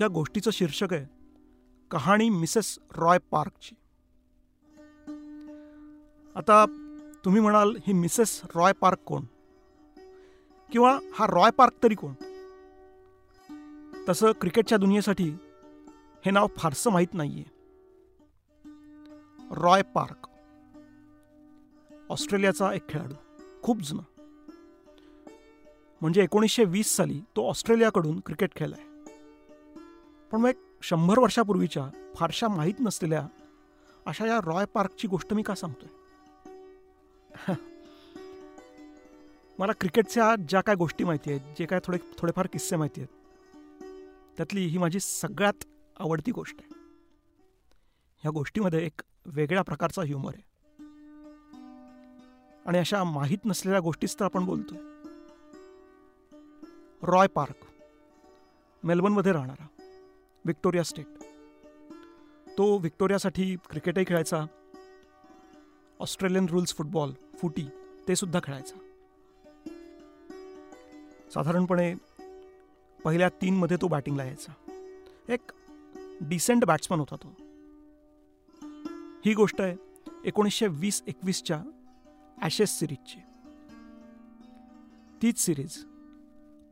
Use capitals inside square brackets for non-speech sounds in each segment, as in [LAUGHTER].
या गोष्टीचं शीर्षक आहे कहाणी मिसेस रॉय पार्कची. आता तुम्ही म्हणाल ही मिसेस रॉय पार्क कोण? किंवा हा रॉय पार्क तरी कोण? तसं क्रिकेटच्या दुनियेसाठी हे नाव फारसं माहीत नाहीये. रॉय पार्क ऑस्ट्रेलियाचा एक खेळाडू खूप जुना. म्हणजे एकोणीसशे वीस साली तो ऑस्ट्रेलियाकडून क्रिकेट खेळलाय. पण मग एक शंभर वर्षापूर्वीच्या फारशा माहीत नसलेल्या अशा या रॉय पार्कची गोष्ट मी का सांगतोय? [LAUGHS] मला क्रिकेटच्या ज्या काय गोष्टी माहिती आहेत जे काय थोडे थोडेफार किस्से माहिती आहेत त्यातली ही माझी सगळ्यात आवडती गोष्ट आहे. ह्या गोष्टीमध्ये एक वेगळ्या प्रकारचा ह्युमर आहे. आणि अशा माहीत नसलेल्या गोष्टीच तर आपण बोलतोय. रॉय पार्क मेलबर्नमध्ये राहणारा. Victoria state. तो विक्टोरियासाठी क्रिकेटही खेळायचा. ऑस्ट्रेलियन रुल्स फुटबॉल फुटी ते सुद्धा खेळायचा. साधारणपणे पहिल्या तीनमध्ये तो बॅटिंगला यायचा. एक डिसेंट बॅट्समन होता तो. ही गोष्ट आहे एकोणीसशे वीस एकवीसच्या ॲशेस सिरीजची तीच सिरीज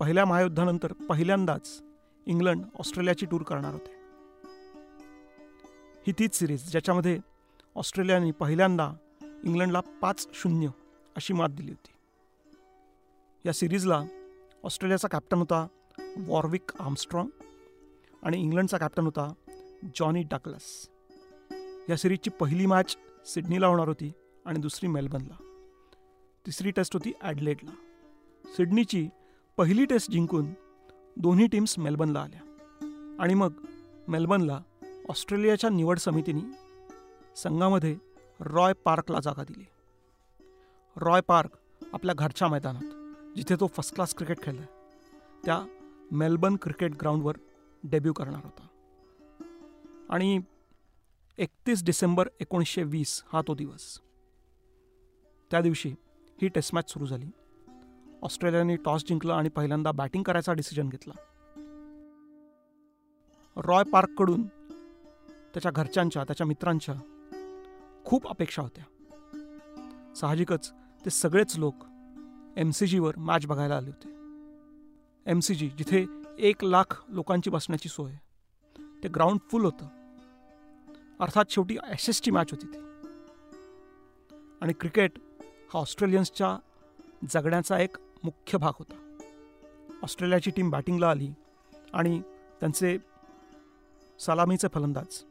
पहिल्या महायुद्धानंतर पहिल्यांदाच इंग्लंड ऑस्ट्रेलियाची टूर करणार होते. ही तीच सिरीज ज्याच्यामध्ये ऑस्ट्रेलियाने पहिल्यांदा इंग्लंडला पाच शून्य अशी मात दिली होती. या सिरीजला ऑस्ट्रेलियाचा कॅप्टन होता वॉर्विक आर्मस्ट्रॉंग आणि इंग्लंडचा कॅप्टन होता जॉनी डकलस या सिरीजची पहिली मॅच सिडनीला होणार होती आणि दुसरी मेलबर्नला. तिसरी टेस्ट होती ॲडलेडला सिडनीची पहिली टेस्ट जिंकून दोन्ही टीम्स मेलबर्नला आल्या. आणि मग मेलबर्नला ऑस्ट्रेलियाच्या निवड समितीने संघामध्ये रॉय पार्कला जागा दिली. रॉय पार्क आपल्या घरच्या मैदानात जिथे तो फर्स्ट क्लास क्रिकेट खेळलाय त्या मेलबर्न क्रिकेट ग्राउंडवर डेब्यू करणार होता. आणि एकतीस डिसेंबर एकोणीसशे वीस हा तो दिवस. त्या दिवशी ही टेस्ट मॅच सुरू झाली. ऑस्ट्रेलियाने टॉस जिंकला आणि पहिल्यांदा बॅटिंग करायचा डिसिजन घेतला. रॉय पार्ककडून त्याच्या घरच्यांच्या त्याच्या मित्रांच्या खूप अपेक्षा होत्या. साहजिकच ते सगळेच लोक एम सी जीवर मॅच बघायला आले होते. एम सी जी जिथे एक लाख लोकांची बसण्याची सोय ते ग्राउंड फुल होतं. अर्थात शेवटी एस एसची मॅच होती ती. आणि क्रिकेट हा ऑस्ट्रेलियन्सच्या जगण्याचा एक मुख्य भाग होता. ऑस्ट्रेलियाची टीम बॅटिंगला आली आणि त्यांचे सलामीचे फलंदाज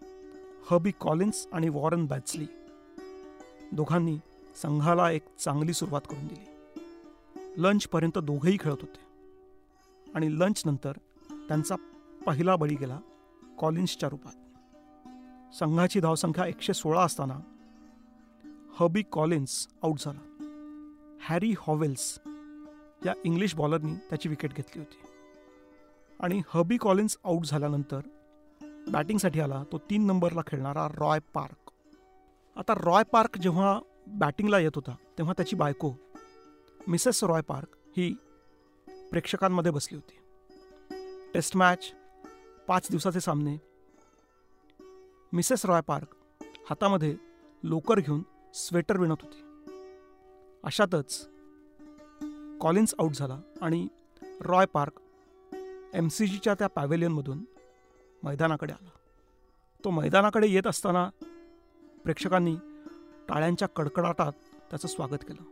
हबी कॉलिन्स आणि वॉरन बॅट्सली दोघांनी संघाला एक चांगली सुरुवात करून दिली. लंचपर्यंत दोघेही खेळत होते. आणि लंच नंतर त्यांचा पहिला बळी गेला कॉलिन्सच्या रूपात. संघाची धावसंख्या एकशे सोळा असताना हबी कॉलिन्स आऊट झाला. हॅरी हॉवेल्स या इंग्लिश बॉलरनी त्याची विकेट घेतली होती. आणि हबी कॉलिन्स आऊट झाल्यानंतर बॅटिंगसाठी आला तो तीन नंबरला खेळणारा रॉय पार्क. आता रॉय पार्क जेव्हा बॅटिंगला येत होता तेव्हा त्याची बायको मिसेस रॉय पार्क ही प्रेक्षकांमध्ये बसली होती. टेस्ट मॅच पाच दिवसाचे सामने. मिसेस रॉय पार्क हातामध्ये लोकर घेऊन स्वेटर विणत होती. अशातच कॉलिन्स आऊट झाला आणि रॉय पार्क एम सी जीच्या त्या पॅव्हेलियनमधून मैदानाकडे आला. तो मैदानाकडे येत असताना प्रेक्षकांनी टाळ्यांच्या कडकडाटात त्याचं स्वागत केलं.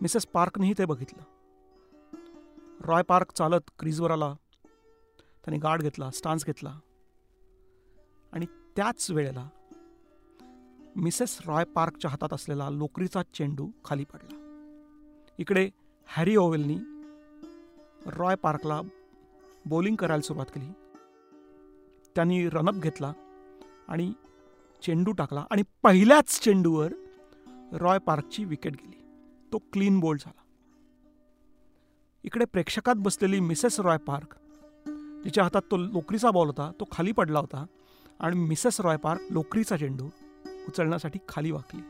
मिसेस पार्कनेही ते बघितलं. रॉय पार्क चालत क्रीजवर आला. त्याने गार्ड घेतला स्टान्स घेतला. आणि त्याच वेळेला मिसेस रॉय पार्कच्या हातात असलेला लोकरीचा चेंडू खाली पडला. इकडे हॅरी ओवेलनी रॉय पार्कला बॉलिंग करायला सुरुवात केली. त्यांनी रनअप घेतला आणि चेंडू टाकला आणि पहिल्याच चेंडूवर रॉय पार्कची विकेट गेली. तो क्लीन बोल्ड झाला. इकडे प्रेक्षकात बसलेली मिसेस रॉय पार्क जिच्या हातात तो लोकरीचा बॉल होता तो खाली पडला होता आणि मिसेस रॉय पार्क लोकरीचा चेंडू उचलण्यासाठी खाली वाकली.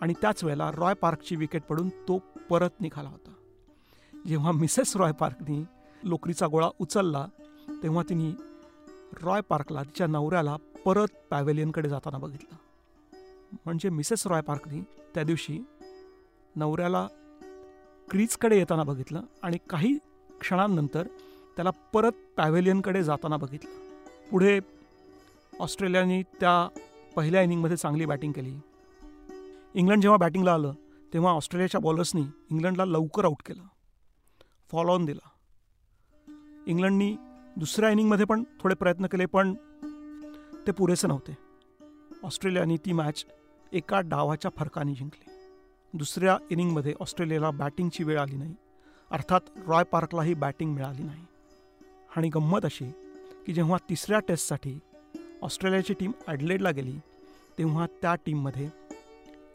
आणि त्याच वेळेला रॉय पार्कची विकेट पडून तो परत निघाला होता. जेव्हा मिसेस रॉय पार्कनी लोकरीचा गोळा उचलला तेव्हा तिने रॉय पार्कला तिच्या नवऱ्याला परत पॅवेलियनकडे जाताना बघितलं. म्हणजे मिसेस रॉय पार्कनी त्या दिवशी नवऱ्याला क्रीजकडे येताना बघितलं आणि काही क्षणांनंतर त्याला परत पॅव्हेलियनकडे जाताना बघितलं. पुढे ऑस्ट्रेलियाने त्या पहिल्या इनिंगमध्ये चांगली बॅटिंग केली. इंग्लंड जेव्हा बॅटिंगला आलं तेव्हा ऑस्ट्रेलियाच्या बॉलर्सनी इंग्लंडला लवकर आऊट केलं. फॉल ऑन दिला. इंग्लंडनी दुसऱ्या इनिंगमध्ये पण थोडे प्रयत्न केले पण ते पुरेसे नव्हते. ऑस्ट्रेलियाने ती मॅच एका डावाच्या फरकाने जिंकली. दुसऱ्या इनिंगमध्ये ऑस्ट्रेलियाला बॅटिंगची वेळ आली नाही. अर्थात रॉय पार्कलाही बॅटिंग मिळाली नाही. आणि गंमत अशी की जेव्हा तिसऱ्या टेस्टसाठी ऑस्ट्रेलियाची टीम ॲडलेडला गेली तेव्हा त्या टीममध्ये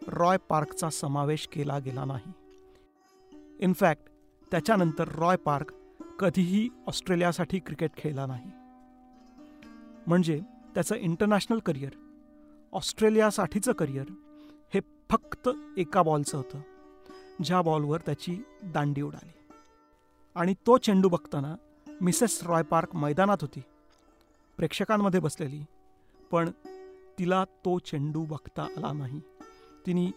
रॉय पार्कचा समावेश केला गेला नाही. इनफॅक्ट त्याच्यानंतर रॉय पार्क कधीही ऑस्ट्रेलियासाठी क्रिकेट खेळला नाही. म्हणजे त्याचं इंटरनॅशनल करिअर ऑस्ट्रेलियासाठीचं करिअर हे फक्त एका बॉलचं होतं ज्या बॉलवर त्याची दांडी उडाली. आणि तो चेंडू बघताना मिसेस रॉय पार्क मैदानात होती प्रेक्षकांमध्ये बसलेली पण तिला तो चेंडू बघता आला नाही. तिने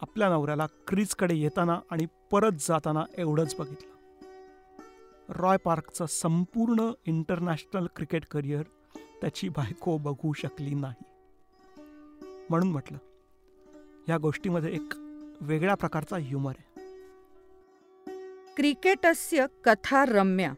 आपल्या नवऱ्याला क्रीजकडे येताना आणि परत जाताना एवढंच बघितलं. रॉय पार्कचं संपूर्ण इंटरनॅशनल क्रिकेट करिअर त्याची बायको बघू शकली नाही. म्हणून म्हटलं या गोष्टीमध्ये एक वेगळ्या प्रकारचा ह्युमर आहे. क्रिकेटस्य कथा रम्या